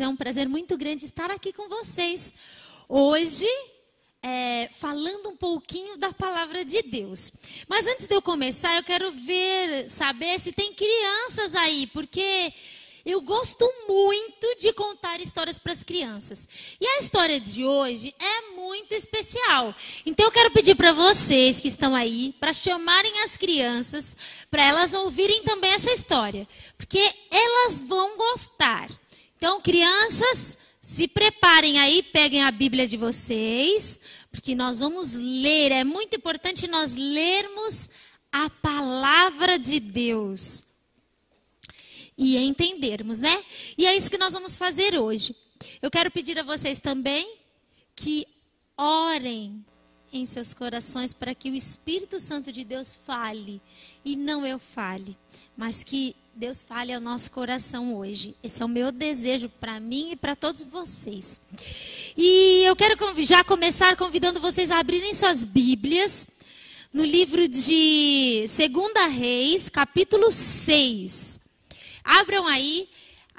É um prazer muito grande estar aqui com vocês. Hoje, é, falando um pouquinho da palavra de Deus. Mas antes de eu começar, eu quero ver, saber se tem crianças aí, porque eu gosto muito de contar histórias para as crianças. E a história de hoje é muito especial. Então eu quero pedir para vocês que estão aí para chamarem as crianças para elas ouvirem também essa história, porque elas vão gostar. Então, crianças, se preparem aí, peguem a Bíblia de vocês, porque nós vamos ler, é muito importante nós lermos a palavra de Deus e entendermos, né? E é isso que nós vamos fazer hoje. Eu quero pedir a vocês também que orem em seus corações para que o Espírito Santo de Deus fale e não eu fale, mas que Deus fale ao nosso coração hoje. Esse é o meu desejo para mim e para todos vocês. E eu quero já começar convidando vocês a abrirem suas Bíblias no livro de 2 Reis, capítulo 6. Abram aí.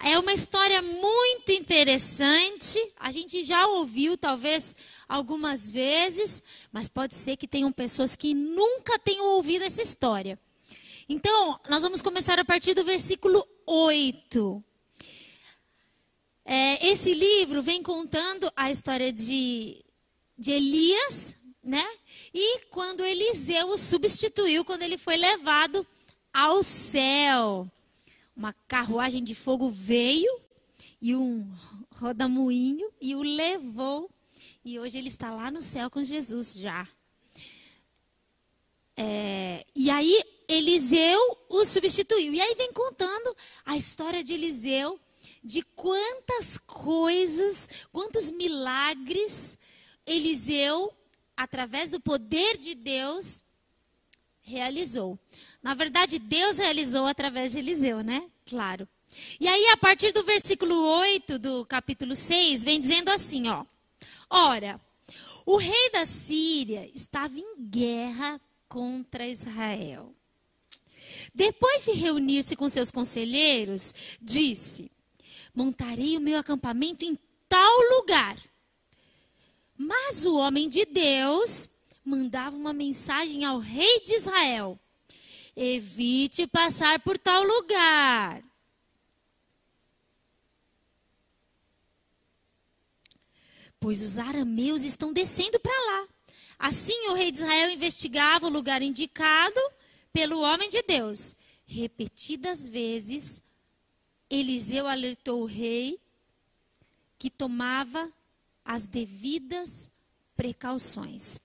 É uma história muito interessante. A gente já ouviu, talvez, algumas vezes, mas pode ser que tenham pessoas que nunca tenham ouvido essa história. Então, nós vamos começar a partir do versículo 8. É, esse livro vem contando a história de, de Elias, né? E quando Eliseu o substituiu, quando ele foi levado ao céu uma carruagem de fogo veio e um rodamuinho e o levou. E hoje ele está lá no céu com Jesus já. É, e aí Eliseu o substituiu. E aí vem contando a história de Eliseu, de quantas coisas, quantos milagres Eliseu, através do poder de Deus, realizou. Na verdade, Deus realizou através de Eliseu, né? Claro. E aí, a partir do versículo 8 do capítulo 6, vem dizendo assim, ó. Ora, o rei da Síria estava em guerra contra Israel. Depois de reunir-se com seus conselheiros, disse: Montarei o meu acampamento em tal lugar. Mas o homem de Deus mandava uma mensagem ao rei de Israel: Evite passar por tal lugar. Pois os arameus estão descendo para lá. Assim o rei de Israel investigava o lugar indicado pelo homem de Deus. Repetidas vezes, Eliseu alertou o rei que tomava as devidas precauções.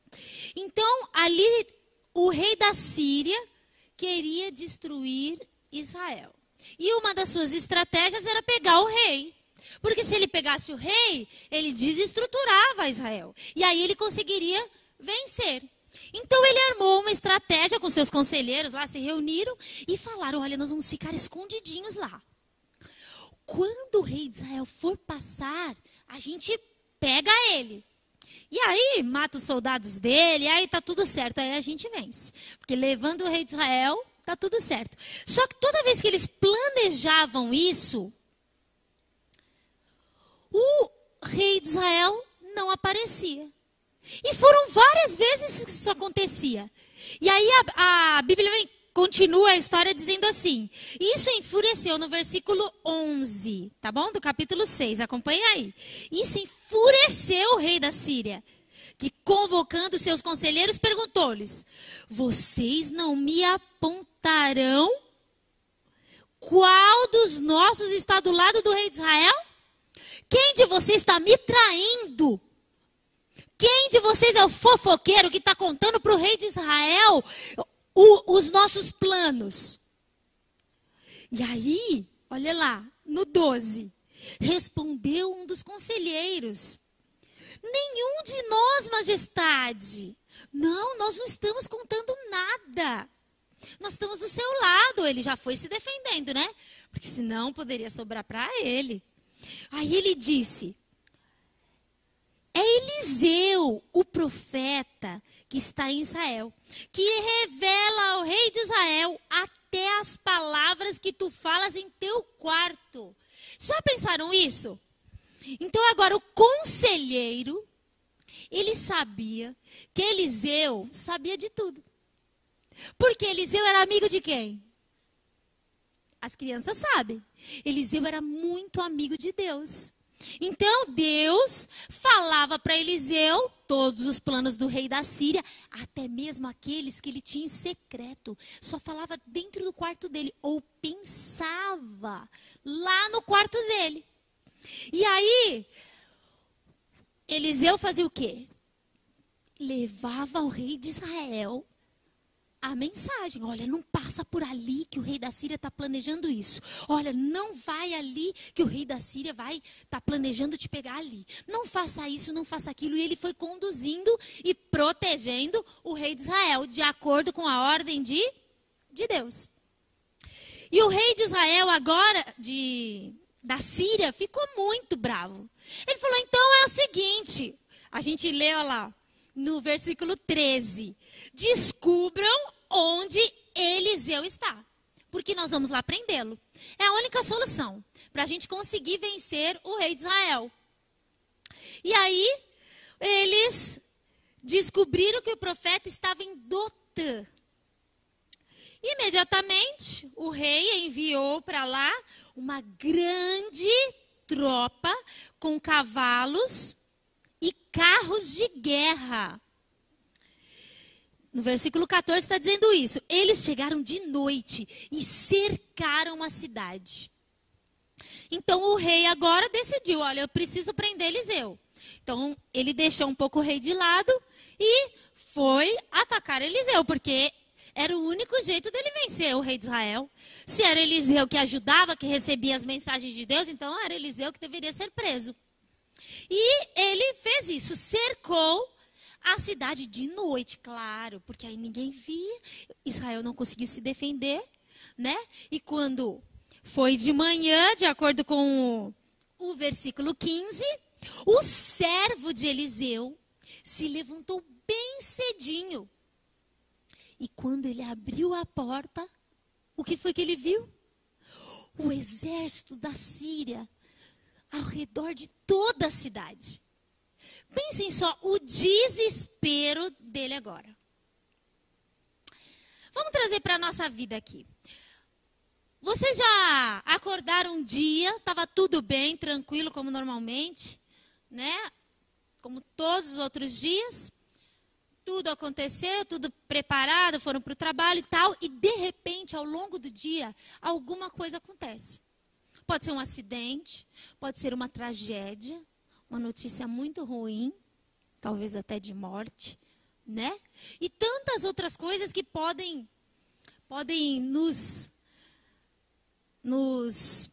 Então, ali, o rei da Síria queria destruir Israel. E uma das suas estratégias era pegar o rei. Porque se ele pegasse o rei, ele desestruturava Israel. E aí ele conseguiria vencer. Então ele armou uma estratégia com seus conselheiros lá, se reuniram e falaram: olha, nós vamos ficar escondidinhos lá. Quando o rei de Israel for passar, a gente pega ele. E aí mata os soldados dele, aí tá tudo certo, aí a gente vence. Porque levando o rei de Israel, tá tudo certo. Só que toda vez que eles planejavam isso, o rei de Israel não aparecia. E foram várias vezes que isso acontecia. E aí a, a Bíblia continua a história dizendo assim: Isso enfureceu no versículo 11, tá bom? Do capítulo 6, acompanha aí. Isso enfureceu o rei da Síria, que convocando seus conselheiros perguntou-lhes: Vocês não me apontarão qual dos nossos está do lado do rei de Israel? Quem de vocês está me traindo? Quem de vocês é o fofoqueiro que está contando para o rei de Israel o, os nossos planos. E aí, olha lá, no 12, respondeu um dos conselheiros: Nenhum de nós, majestade. Não, nós não estamos contando nada. Nós estamos do seu lado. Ele já foi se defendendo, né? Porque senão poderia sobrar para ele. Aí ele disse: É Eliseu, o profeta, que está em Israel, que revela ao rei de Israel até as palavras que tu falas em teu quarto. Já pensaram isso? Então agora o conselheiro, ele sabia que Eliseu sabia de tudo. Porque Eliseu era amigo de quem? As crianças sabem. Eliseu era muito amigo de Deus. Então Deus falava para Eliseu todos os planos do rei da Síria, até mesmo aqueles que ele tinha em secreto. Só falava dentro do quarto dele, ou pensava lá no quarto dele. E aí, Eliseu fazia o quê? Levava o rei de Israel a mensagem. Olha, não passa por ali que o rei da Síria está planejando isso. Olha, não vai ali que o rei da Síria vai estar tá planejando te pegar ali. Não faça isso, não faça aquilo. E ele foi conduzindo e protegendo o rei de Israel, de acordo com a ordem de, de Deus. E o rei de Israel, agora, de, da Síria, ficou muito bravo. Ele falou: então é o seguinte. A gente lê lá no versículo 13: Descubram onde Eliseu está, porque nós vamos lá prendê-lo. É a única solução para a gente conseguir vencer o rei de Israel. E aí, eles descobriram que o profeta estava em Dotã. Imediatamente, o rei enviou para lá uma grande tropa com cavalos e carros de guerra. No versículo 14 está dizendo isso. Eles chegaram de noite e cercaram a cidade. Então o rei agora decidiu: olha, eu preciso prender Eliseu. Então ele deixou um pouco o rei de lado e foi atacar Eliseu, porque era o único jeito dele vencer o rei de Israel. Se era Eliseu que ajudava, que recebia as mensagens de Deus, então era Eliseu que deveria ser preso. E ele fez isso, cercou a cidade de noite, claro, porque aí ninguém via. Israel não conseguiu se defender, né? E quando foi de manhã, de acordo com o, o versículo 15, o servo de Eliseu se levantou bem cedinho. E quando ele abriu a porta, o que foi que ele viu? O exército da Síria ao redor de toda a cidade. Pensem só o desespero dele agora. Vamos trazer para a nossa vida aqui. Vocês já acordaram um dia, estava tudo bem, tranquilo, como normalmente, né? Como todos os outros dias. Tudo aconteceu, tudo preparado, foram para o trabalho e tal. E de repente, ao longo do dia, alguma coisa acontece. Pode ser um acidente, pode ser uma tragédia, uma notícia muito ruim, talvez até de morte, né? E tantas outras coisas que podem podem nos nos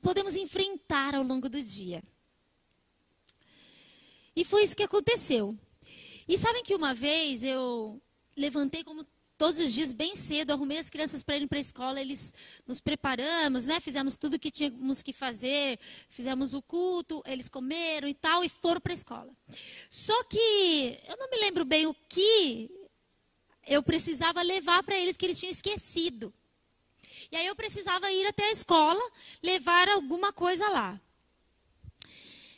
podemos enfrentar ao longo do dia. E foi isso que aconteceu. E sabem que uma vez eu levantei como todos os dias bem cedo, arrumei as crianças para irem para a escola, eles nos preparamos, né? Fizemos tudo o que tínhamos que fazer, fizemos o culto, eles comeram e tal e foram para a escola. Só que eu não me lembro bem o que eu precisava levar para eles que eles tinham esquecido. E aí eu precisava ir até a escola, levar alguma coisa lá.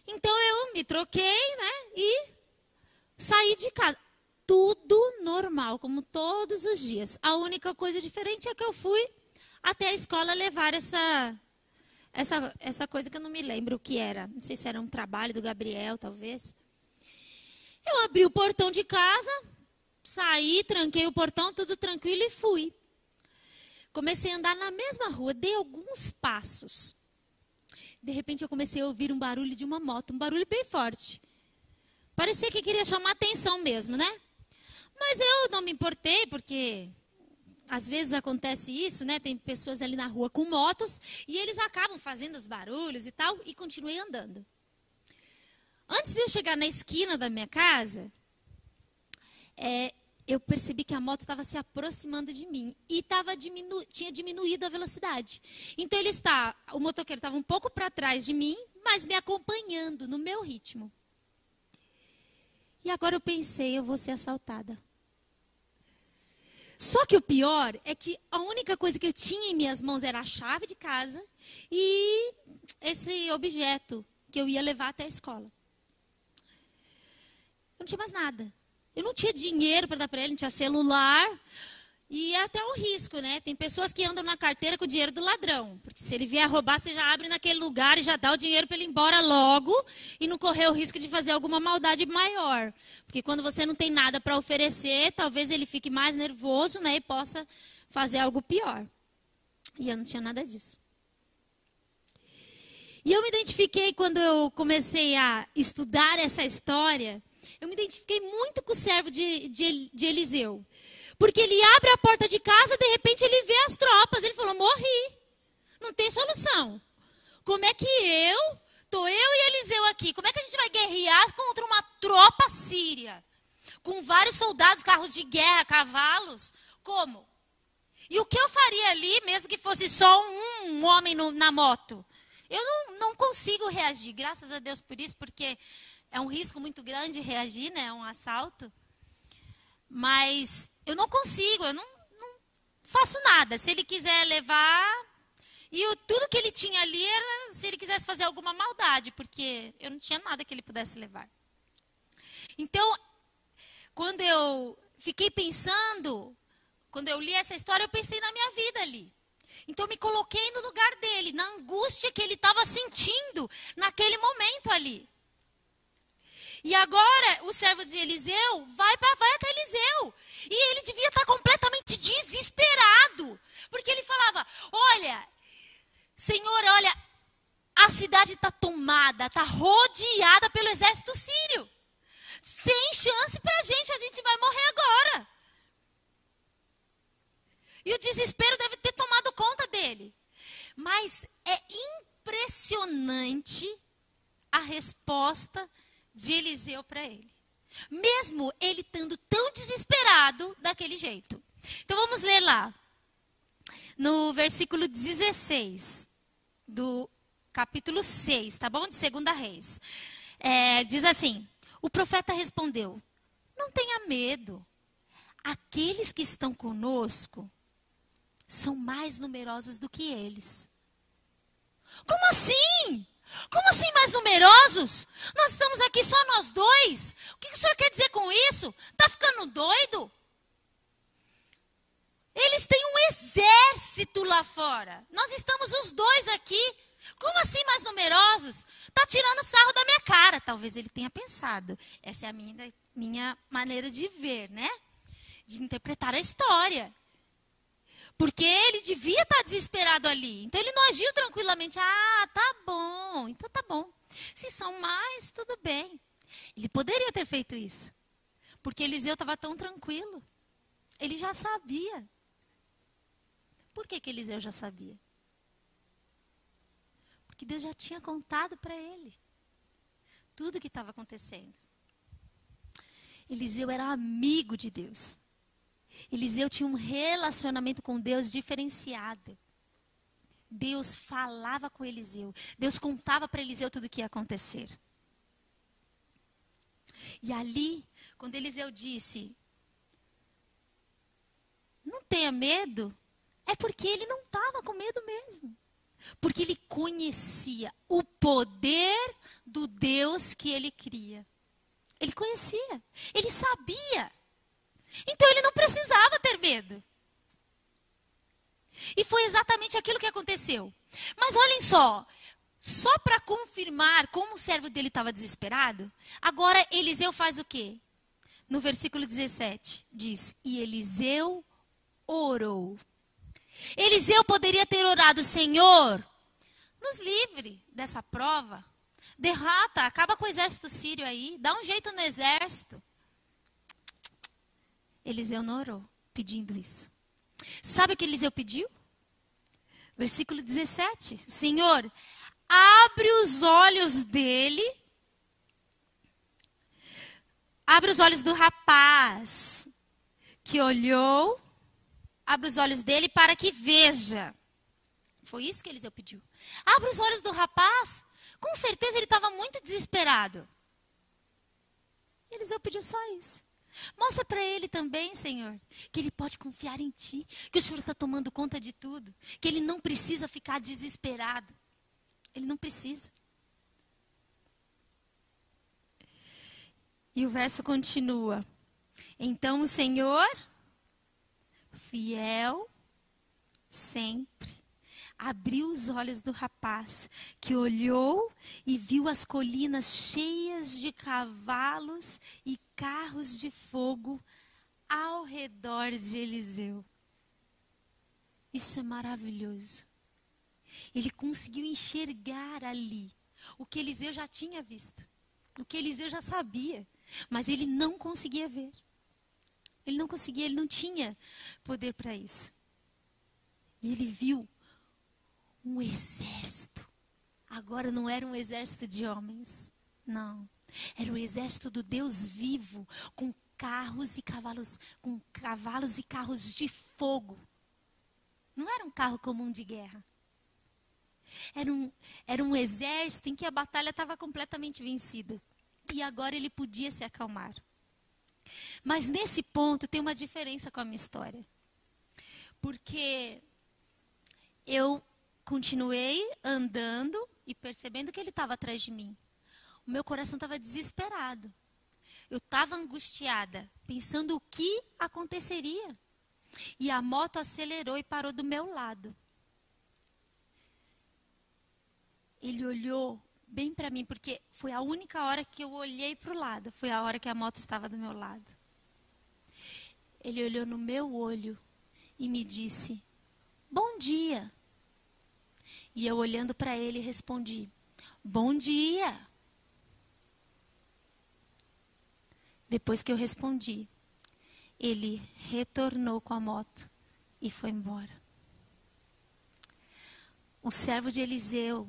Então eu me troquei, né? E saí de casa tudo normal, como todos os dias. A única coisa diferente é que eu fui até a escola levar essa essa, essa coisa que eu não me lembro o que era. Não sei se era um trabalho do Gabriel, talvez. Eu abri o portão de casa, saí, tranquei o portão, tudo tranquilo e fui. Comecei a andar na mesma rua, dei alguns passos. De repente eu comecei a ouvir um barulho de uma moto, um barulho bem forte. Parecia que queria chamar atenção mesmo, né? Mas eu não me importei, porque às vezes acontece isso, né? Tem pessoas ali na rua com motos e eles acabam fazendo os barulhos e tal, e continuei andando. Antes de eu chegar na esquina da minha casa, é, eu percebi que a moto estava se aproximando de mim e tava diminu tinha diminuído a velocidade. Então ele está, o motoqueiro estava um pouco para trás de mim, mas me acompanhando no meu ritmo. E agora eu pensei, eu vou ser assaltada. Só que o pior é que a única coisa que eu tinha em minhas mãos era a chave de casa e esse objeto que eu ia levar até a escola. Eu não tinha mais nada. Eu não tinha dinheiro para dar para ele, não tinha celular. E é até um risco, né? Tem pessoas que andam na carteira com o dinheiro do ladrão. Porque se ele vier roubar, você já abre naquele lugar e já dá o dinheiro para ele ir embora logo e não correr o risco de fazer alguma maldade maior. Porque quando você não tem nada para oferecer, talvez ele fique mais nervoso né? e possa fazer algo pior. E eu não tinha nada disso. E eu me identifiquei quando eu comecei a estudar essa história. Eu me identifiquei muito com o servo de, de, de Eliseu. Porque ele abre a porta de casa, de repente ele vê as tropas. Ele falou: morri. Não tem solução. Como é que eu, tô eu e Eliseu aqui, como é que a gente vai guerrear contra uma tropa síria? Com vários soldados, carros de guerra, cavalos? Como? E o que eu faria ali, mesmo que fosse só um, homem no, na moto? Eu não, não consigo reagir, graças a Deus por isso, porque é um risco muito grande reagir, né? É um assalto. Mas eu não consigo, eu não, não faço nada. Se ele quiser levar. E o, tudo que ele tinha ali era se ele quisesse fazer alguma maldade, porque eu não tinha nada que ele pudesse levar. Então, quando eu fiquei pensando, quando eu li essa história, eu pensei na minha vida ali. Então, eu me coloquei no lugar dele, na angústia que ele estava sentindo naquele momento ali. E agora o servo de Eliseu vai, pra, vai até Eliseu. E ele devia estar completamente desesperado. Porque ele falava: Olha, Senhor, olha, a cidade está tomada, está rodeada pelo exército sírio. Sem chance para a gente, a gente vai morrer agora. E o desespero deve ter tomado conta dele. Mas é impressionante a resposta Eliseu para ele. Mesmo ele estando tão desesperado daquele jeito. Então vamos ler lá. No versículo 16 do capítulo 6, tá bom? De 2 Reis. É, diz assim: O profeta respondeu: Não tenha medo. Aqueles que estão conosco são mais numerosos do que eles. Como assim? Como assim mais numerosos? Nós estamos aqui só nós dois. O que o senhor quer dizer com isso? Está ficando doido? Eles têm um exército lá fora. Nós estamos os dois aqui. Como assim mais numerosos? Está tirando sarro da minha cara. Talvez ele tenha pensado. Essa é a minha, minha maneira de ver, né? De interpretar a história. Porque ele devia estar desesperado ali. Então ele não agiu tranquilamente. Ah, tá bom. Então tá bom. Se são mais, tudo bem. Ele poderia ter feito isso. Porque Eliseu estava tão tranquilo. Ele já sabia. Por que, que Eliseu já sabia? Porque Deus já tinha contado para ele tudo o que estava acontecendo. Eliseu era amigo de Deus. Eliseu tinha um relacionamento com Deus diferenciado. Deus falava com Eliseu. Deus contava para Eliseu tudo o que ia acontecer. E ali, quando Eliseu disse: Não tenha medo, é porque ele não estava com medo mesmo. Porque ele conhecia o poder do Deus que ele cria. Ele conhecia, ele sabia. Então ele não precisava ter medo. E foi exatamente aquilo que aconteceu. Mas olhem só, só para confirmar como o servo dele estava desesperado, agora Eliseu faz o quê? No versículo 17, diz: E Eliseu orou. Eliseu poderia ter orado, Senhor, nos livre dessa prova. Derrota, acaba com o exército sírio aí, dá um jeito no exército. Eliseu não orou pedindo isso. Sabe o que Eliseu pediu? Versículo 17: Senhor, abre os olhos dele, abre os olhos do rapaz que olhou, abre os olhos dele para que veja. Foi isso que Eliseu pediu. Abre os olhos do rapaz. Com certeza ele estava muito desesperado. Eliseu pediu só isso. Mostra para ele também, Senhor, que ele pode confiar em Ti, que o Senhor está tomando conta de tudo, que ele não precisa ficar desesperado. Ele não precisa. E o verso continua. Então o Senhor, fiel sempre, abriu os olhos do rapaz, que olhou e viu as colinas cheias de cavalos e carros de fogo ao redor de Eliseu. Isso é maravilhoso. Ele conseguiu enxergar ali o que Eliseu já tinha visto, o que Eliseu já sabia, mas ele não conseguia ver. Ele não conseguia, ele não tinha poder para isso. E ele viu um exército. Agora não era um exército de homens, não. Era o exército do Deus vivo, com carros e cavalos, com cavalos e carros de fogo. Não era um carro comum de guerra. Era um, era um exército em que a batalha estava completamente vencida. E agora ele podia se acalmar. Mas nesse ponto tem uma diferença com a minha história. Porque eu continuei andando e percebendo que ele estava atrás de mim. O meu coração estava desesperado. Eu estava angustiada, pensando o que aconteceria. E a moto acelerou e parou do meu lado. Ele olhou bem para mim, porque foi a única hora que eu olhei para o lado. Foi a hora que a moto estava do meu lado. Ele olhou no meu olho e me disse: Bom dia. E eu olhando para ele respondi: Bom dia. Depois que eu respondi, ele retornou com a moto e foi embora. O servo de Eliseu,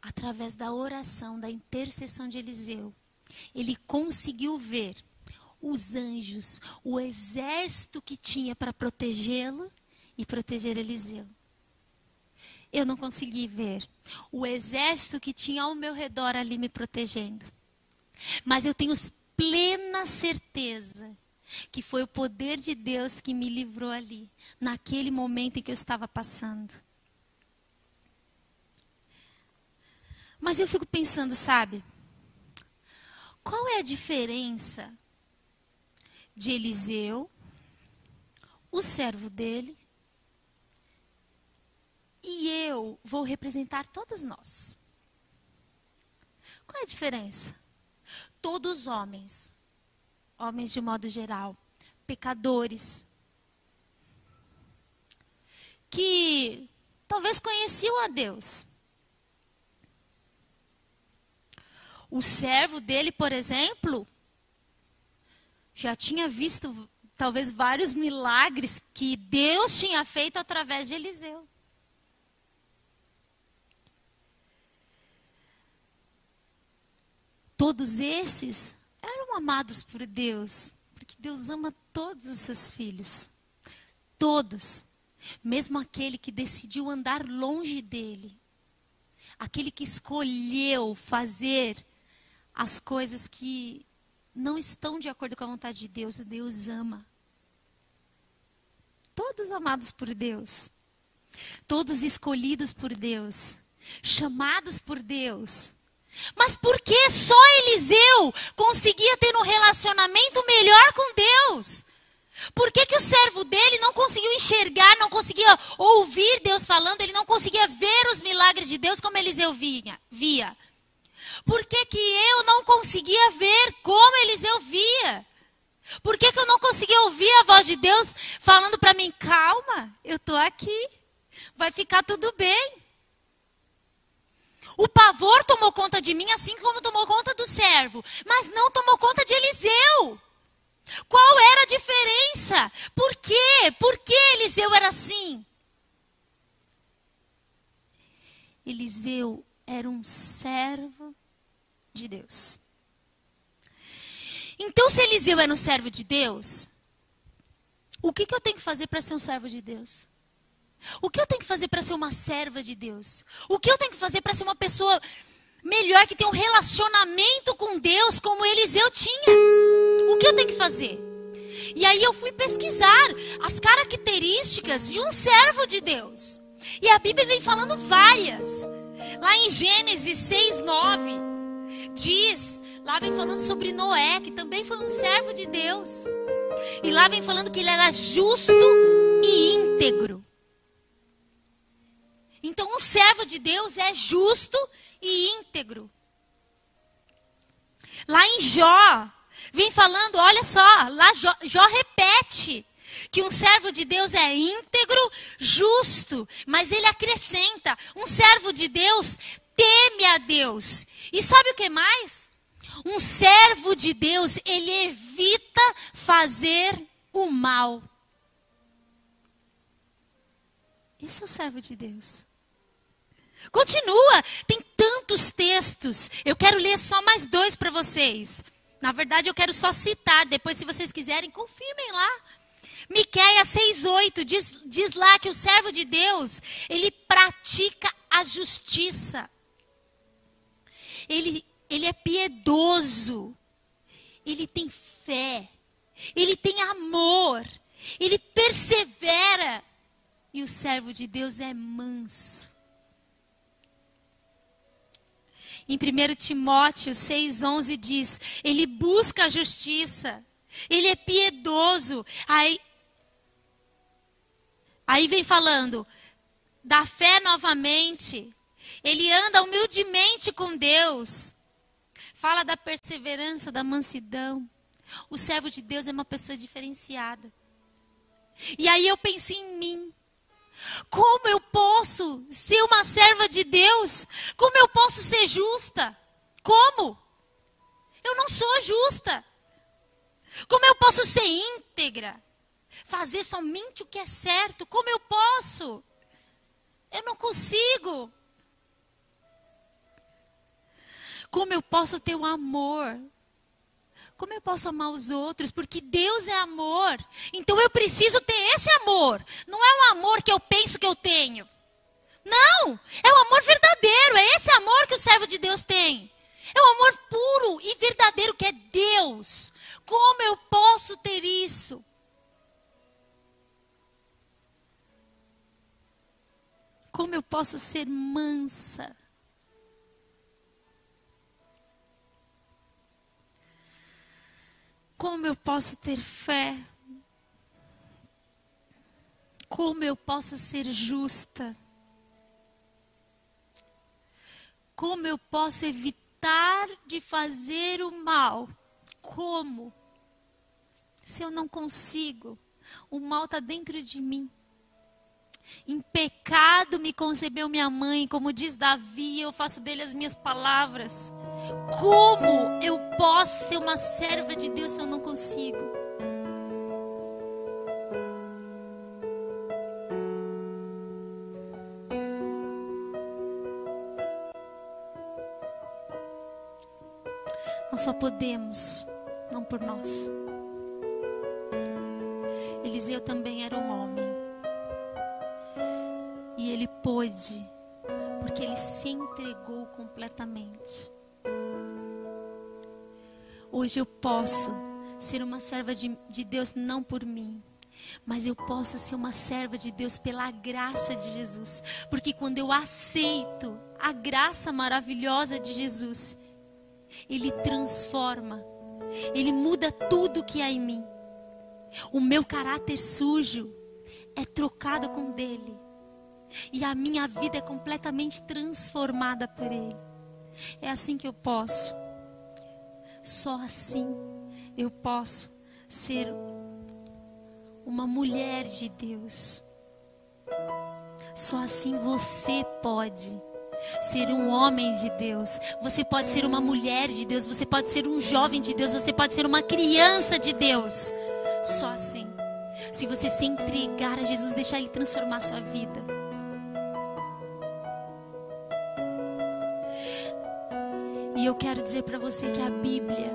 através da oração, da intercessão de Eliseu, ele conseguiu ver os anjos, o exército que tinha para protegê-lo e proteger Eliseu. Eu não consegui ver o exército que tinha ao meu redor ali me protegendo. Mas eu tenho plena certeza que foi o poder de Deus que me livrou ali, naquele momento em que eu estava passando. Mas eu fico pensando, sabe? Qual é a diferença de Eliseu, o servo dele, e eu vou representar todos nós? Qual é a diferença? Todos homens homens de modo geral, pecadores, que talvez conheciam a Deus. O servo dele, por exemplo, já tinha visto talvez vários milagres que Deus tinha feito através de Eliseu. Todos esses eram amados por Deus, porque Deus ama todos os seus filhos. Todos. Mesmo aquele que decidiu andar longe dele. Aquele que escolheu fazer as coisas que não estão de acordo com a vontade de Deus, Deus ama. Todos amados por Deus. Todos escolhidos por Deus. Chamados por Deus mas por que só Eliseu conseguia ter um relacionamento melhor com Deus? Por que, que o servo dele não conseguiu enxergar, não conseguia ouvir Deus falando, ele não conseguia ver os milagres de Deus como Eliseu via? via? Por que, que eu não conseguia ver como Eliseu via? Por que, que eu não conseguia ouvir a voz de Deus falando para mim, calma, eu estou aqui, vai ficar tudo bem. O pavor tomou conta de mim, assim como tomou conta do servo, mas não tomou conta de Eliseu. Qual era a diferença? Por quê? Por que Eliseu era assim? Eliseu era um servo de Deus. Então, se Eliseu era um servo de Deus, o que, que eu tenho que fazer para ser um servo de Deus? O que eu tenho que fazer para ser uma serva de Deus? O que eu tenho que fazer para ser uma pessoa melhor que tem um relacionamento com Deus como Eliseu tinha? O que eu tenho que fazer? E aí eu fui pesquisar as características de um servo de Deus. E a Bíblia vem falando várias. Lá em Gênesis 6, 9, diz, lá vem falando sobre Noé, que também foi um servo de Deus. E lá vem falando que ele era justo e íntegro. Então, um servo de Deus é justo e íntegro. Lá em Jó, vem falando, olha só, lá Jó, Jó repete que um servo de Deus é íntegro, justo, mas ele acrescenta: um servo de Deus teme a Deus. E sabe o que mais? Um servo de Deus, ele evita fazer o mal. Esse é o servo de Deus. Continua, tem tantos textos. Eu quero ler só mais dois para vocês. Na verdade, eu quero só citar. Depois, se vocês quiserem, confirmem lá. Miquéia 6,8 diz, diz lá que o servo de Deus, ele pratica a justiça. Ele, ele é piedoso. Ele tem fé. Ele tem amor. Ele persevera. E o servo de Deus é manso. Em 1 Timóteo 6,11 diz: Ele busca a justiça, ele é piedoso. Aí, aí vem falando da fé novamente. Ele anda humildemente com Deus. Fala da perseverança, da mansidão. O servo de Deus é uma pessoa diferenciada. E aí eu penso em mim. Como eu posso ser uma serva de Deus? Como eu posso ser justa? Como? Eu não sou justa. Como eu posso ser íntegra? Fazer somente o que é certo? Como eu posso? Eu não consigo. Como eu posso ter um amor? Como eu posso amar os outros? Porque Deus é amor. Então eu preciso ter esse amor. Não é um amor que eu penso que eu tenho. Não! É o amor verdadeiro. É esse amor que o servo de Deus tem. É o amor puro e verdadeiro que é Deus. Como eu posso ter isso? Como eu posso ser mansa? Como eu posso ter fé? Como eu posso ser justa? Como eu posso evitar de fazer o mal? Como? Se eu não consigo, o mal está dentro de mim. Em pecado me concebeu minha mãe, como diz Davi, eu faço dele as minhas palavras. Como eu posso ser uma serva de Deus se eu não consigo? Nós só podemos, não por nós. Eliseu também era um homem. E ele pôde, porque ele se entregou completamente. Hoje eu posso ser uma serva de, de Deus não por mim, mas eu posso ser uma serva de Deus pela graça de Jesus. Porque quando eu aceito a graça maravilhosa de Jesus, Ele transforma, Ele muda tudo que há em mim. O meu caráter sujo é trocado com dele. E a minha vida é completamente transformada por ele. É assim que eu posso. Só assim eu posso ser uma mulher de Deus. Só assim você pode ser um homem de Deus. Você pode ser uma mulher de Deus. Você pode ser um jovem de Deus. Você pode ser uma criança de Deus. Só assim. Se você se entregar a Jesus, deixar Ele transformar a sua vida. E eu quero dizer para você que a Bíblia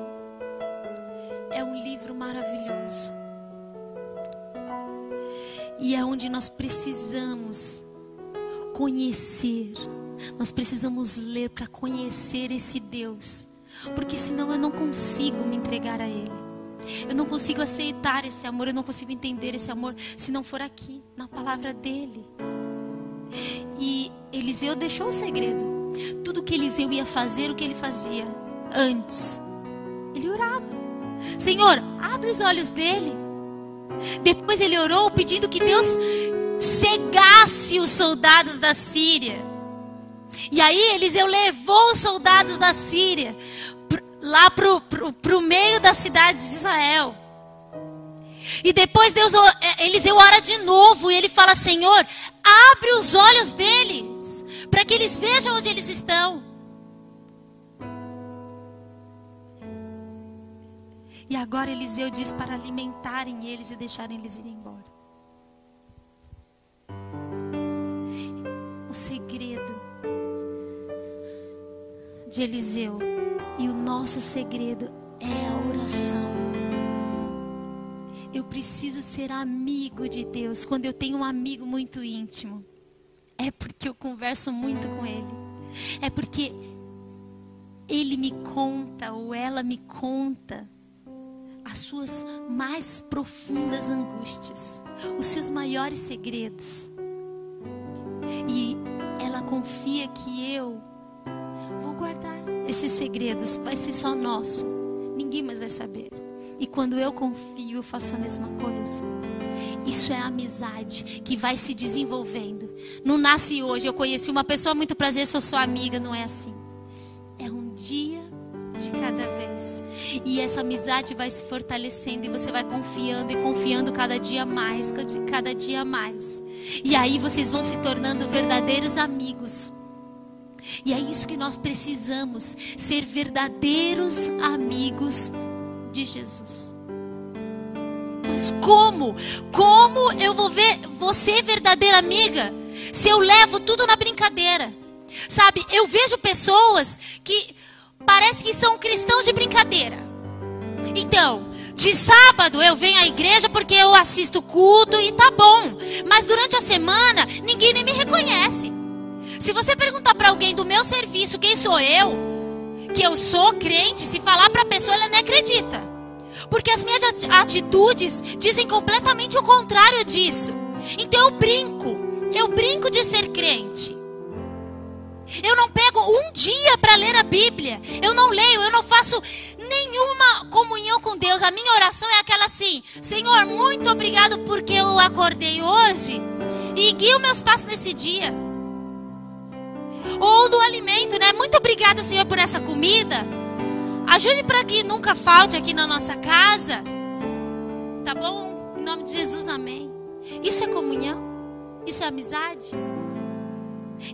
é um livro maravilhoso. E é onde nós precisamos conhecer. Nós precisamos ler para conhecer esse Deus. Porque senão eu não consigo me entregar a Ele. Eu não consigo aceitar esse amor, eu não consigo entender esse amor se não for aqui, na palavra dele. E Eliseu deixou o segredo. Tudo que Eliseu ia fazer, o que ele fazia antes. Ele orava. Senhor, abre os olhos dele. Depois ele orou pedindo que Deus cegasse os soldados da Síria. E aí Eliseu levou os soldados da Síria lá para o meio da cidade de Israel. E depois Deus, é, Eliseu ora de novo e ele fala: Senhor, abre os olhos deles, para que eles vejam onde eles estão. E agora Eliseu diz para alimentarem eles e deixarem eles ir embora. O segredo de Eliseu e o nosso segredo é a oração. Eu preciso ser amigo de Deus quando eu tenho um amigo muito íntimo. É porque eu converso muito com ele. É porque ele me conta ou ela me conta as suas mais profundas angústias, os seus maiores segredos. E ela confia que eu vou guardar esses segredos, vai ser só nosso, ninguém mais vai saber. E quando eu confio, eu faço a mesma coisa. Isso é amizade que vai se desenvolvendo. Não nasce hoje. Eu conheci uma pessoa muito prazer, sou sua amiga, não é assim. É um dia de cada vez. E essa amizade vai se fortalecendo e você vai confiando e confiando cada dia mais, cada dia mais. E aí vocês vão se tornando verdadeiros amigos. E é isso que nós precisamos, ser verdadeiros amigos de Jesus. Mas como? Como eu vou ver você verdadeira amiga se eu levo tudo na brincadeira? Sabe, eu vejo pessoas que parece que são cristãos de brincadeira. Então, de sábado eu venho à igreja porque eu assisto culto e tá bom. Mas durante a semana ninguém nem me reconhece. Se você perguntar para alguém do meu serviço quem sou eu, que eu sou crente, se falar para a pessoa ela nem acredita. Porque as minhas atitudes dizem completamente o contrário disso. Então eu brinco. Eu brinco de ser crente. Eu não pego um dia para ler a Bíblia. Eu não leio, eu não faço nenhuma comunhão com Deus. A minha oração é aquela assim: Senhor, muito obrigado porque eu acordei hoje e guio meus passos nesse dia. Ou do alimento, né? Muito obrigada, Senhor, por essa comida. Ajude para que nunca falte aqui na nossa casa. Tá bom? Em nome de Jesus, amém. Isso é comunhão? Isso é amizade?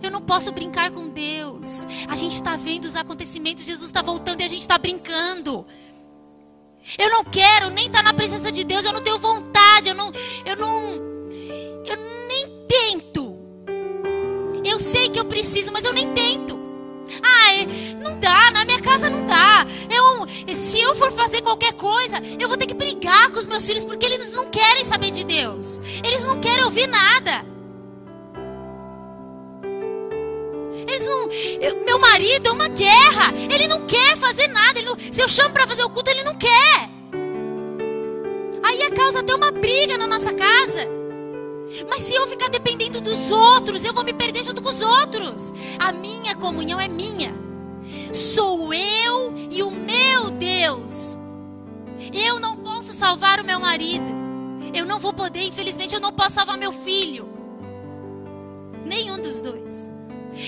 Eu não posso brincar com Deus. A gente está vendo os acontecimentos, Jesus está voltando e a gente está brincando. Eu não quero nem estar tá na presença de Deus, eu não tenho vontade, eu não, eu não, preciso, mas eu nem tento. Ah, é, não dá, na minha casa não dá. Eu, se eu for fazer qualquer coisa, eu vou ter que brigar com os meus filhos porque eles não querem saber de Deus. Eles não querem ouvir nada. Eles não, eu, meu marido é uma guerra. Ele não quer fazer nada. Não, se eu chamo para fazer o culto, ele não quer. Aí a causa até uma briga na nossa casa. Mas se eu ficar dependendo dos outros, eu vou me perder junto com os outros. A minha comunhão é minha. Sou eu e o meu Deus. Eu não posso salvar o meu marido. Eu não vou poder, infelizmente, eu não posso salvar meu filho. Nenhum dos dois.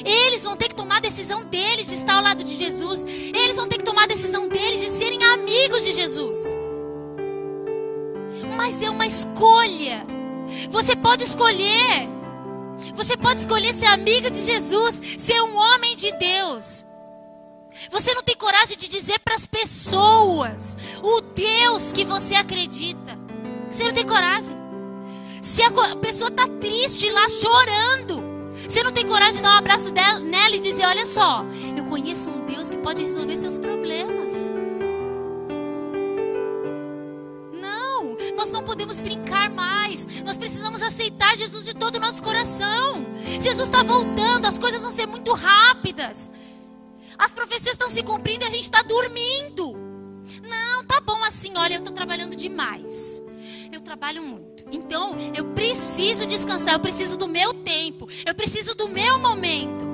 Eles vão ter que tomar a decisão deles de estar ao lado de Jesus. Eles vão ter que tomar a decisão deles de serem amigos de Jesus. Mas é uma escolha. Você pode escolher. Você pode escolher ser amiga de Jesus, ser um homem de Deus. Você não tem coragem de dizer para as pessoas o Deus que você acredita. Você não tem coragem. Se a pessoa está triste lá chorando, você não tem coragem de dar um abraço dela, nela e dizer: Olha só, eu conheço um Deus que pode resolver seus problemas. Não, nós não podemos brincar. Nós precisamos aceitar Jesus de todo o nosso coração. Jesus está voltando, as coisas vão ser muito rápidas. As profecias estão se cumprindo e a gente está dormindo. Não, tá bom assim, olha, eu estou trabalhando demais. Eu trabalho muito. Então, eu preciso descansar, eu preciso do meu tempo, eu preciso do meu momento.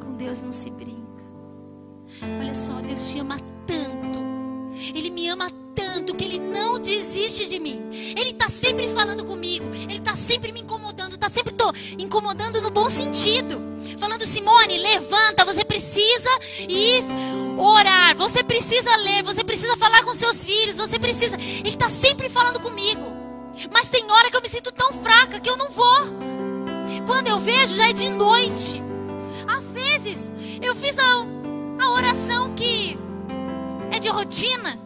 Com Deus não se brinca. Olha só, Deus te ama tanto. Ele me ama tanto que ele não desiste de mim. Ele está sempre falando comigo. Ele está sempre me incomodando. Está sempre tô incomodando no bom sentido. Falando, Simone, levanta. Você precisa ir orar. Você precisa ler. Você precisa falar com seus filhos. Você precisa. Ele está sempre falando comigo. Mas tem hora que eu me sinto tão fraca que eu não vou. Quando eu vejo, já é de noite. Às vezes, eu fiz a, a oração que é de rotina.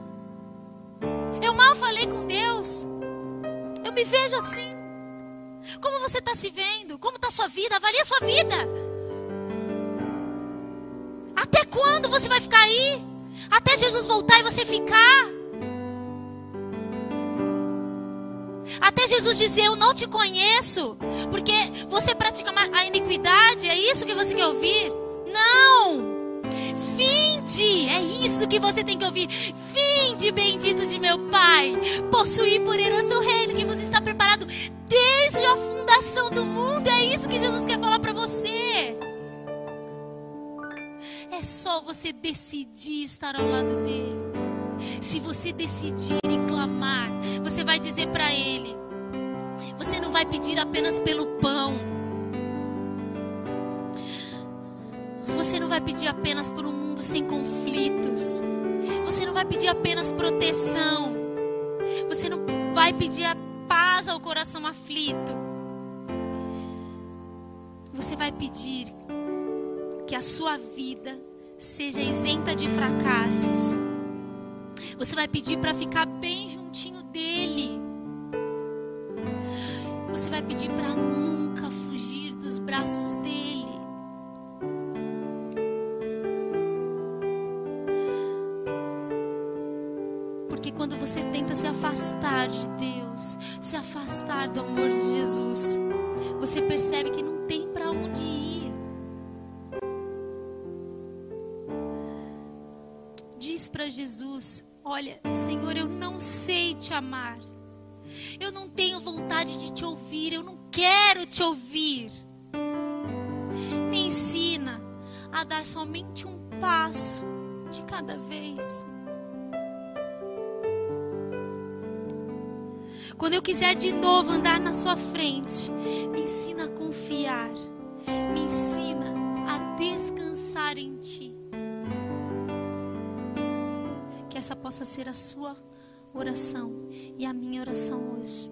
Eu mal falei com Deus. Eu me vejo assim. Como você está se vendo? Como está a sua vida? Avalie a sua vida. Até quando você vai ficar aí? Até Jesus voltar e você ficar? Até Jesus dizer: Eu não te conheço, porque você pratica a iniquidade. É isso que você quer ouvir? Não! Vinde, é isso que você tem que ouvir. Vinde, bendito de meu Pai, possuir por herança o reino que você está preparado desde a fundação do mundo. É isso que Jesus quer falar para você. É só você decidir estar ao lado dele. Se você decidir e clamar, você vai dizer para ele: você não vai pedir apenas pelo pão. Você não vai pedir apenas por um mundo sem conflitos. Você não vai pedir apenas proteção. Você não vai pedir a paz ao coração aflito. Você vai pedir que a sua vida seja isenta de fracassos. Você vai pedir para ficar bem juntinho dele. Você vai pedir para nunca fugir dos braços dele. Você tenta se afastar de Deus, se afastar do amor de Jesus, você percebe que não tem para onde ir. Diz para Jesus: Olha, Senhor, eu não sei te amar. Eu não tenho vontade de te ouvir. Eu não quero te ouvir. Me ensina a dar somente um passo de cada vez. Quando eu quiser de novo andar na sua frente, me ensina a confiar. Me ensina a descansar em ti. Que essa possa ser a sua oração e a minha oração hoje.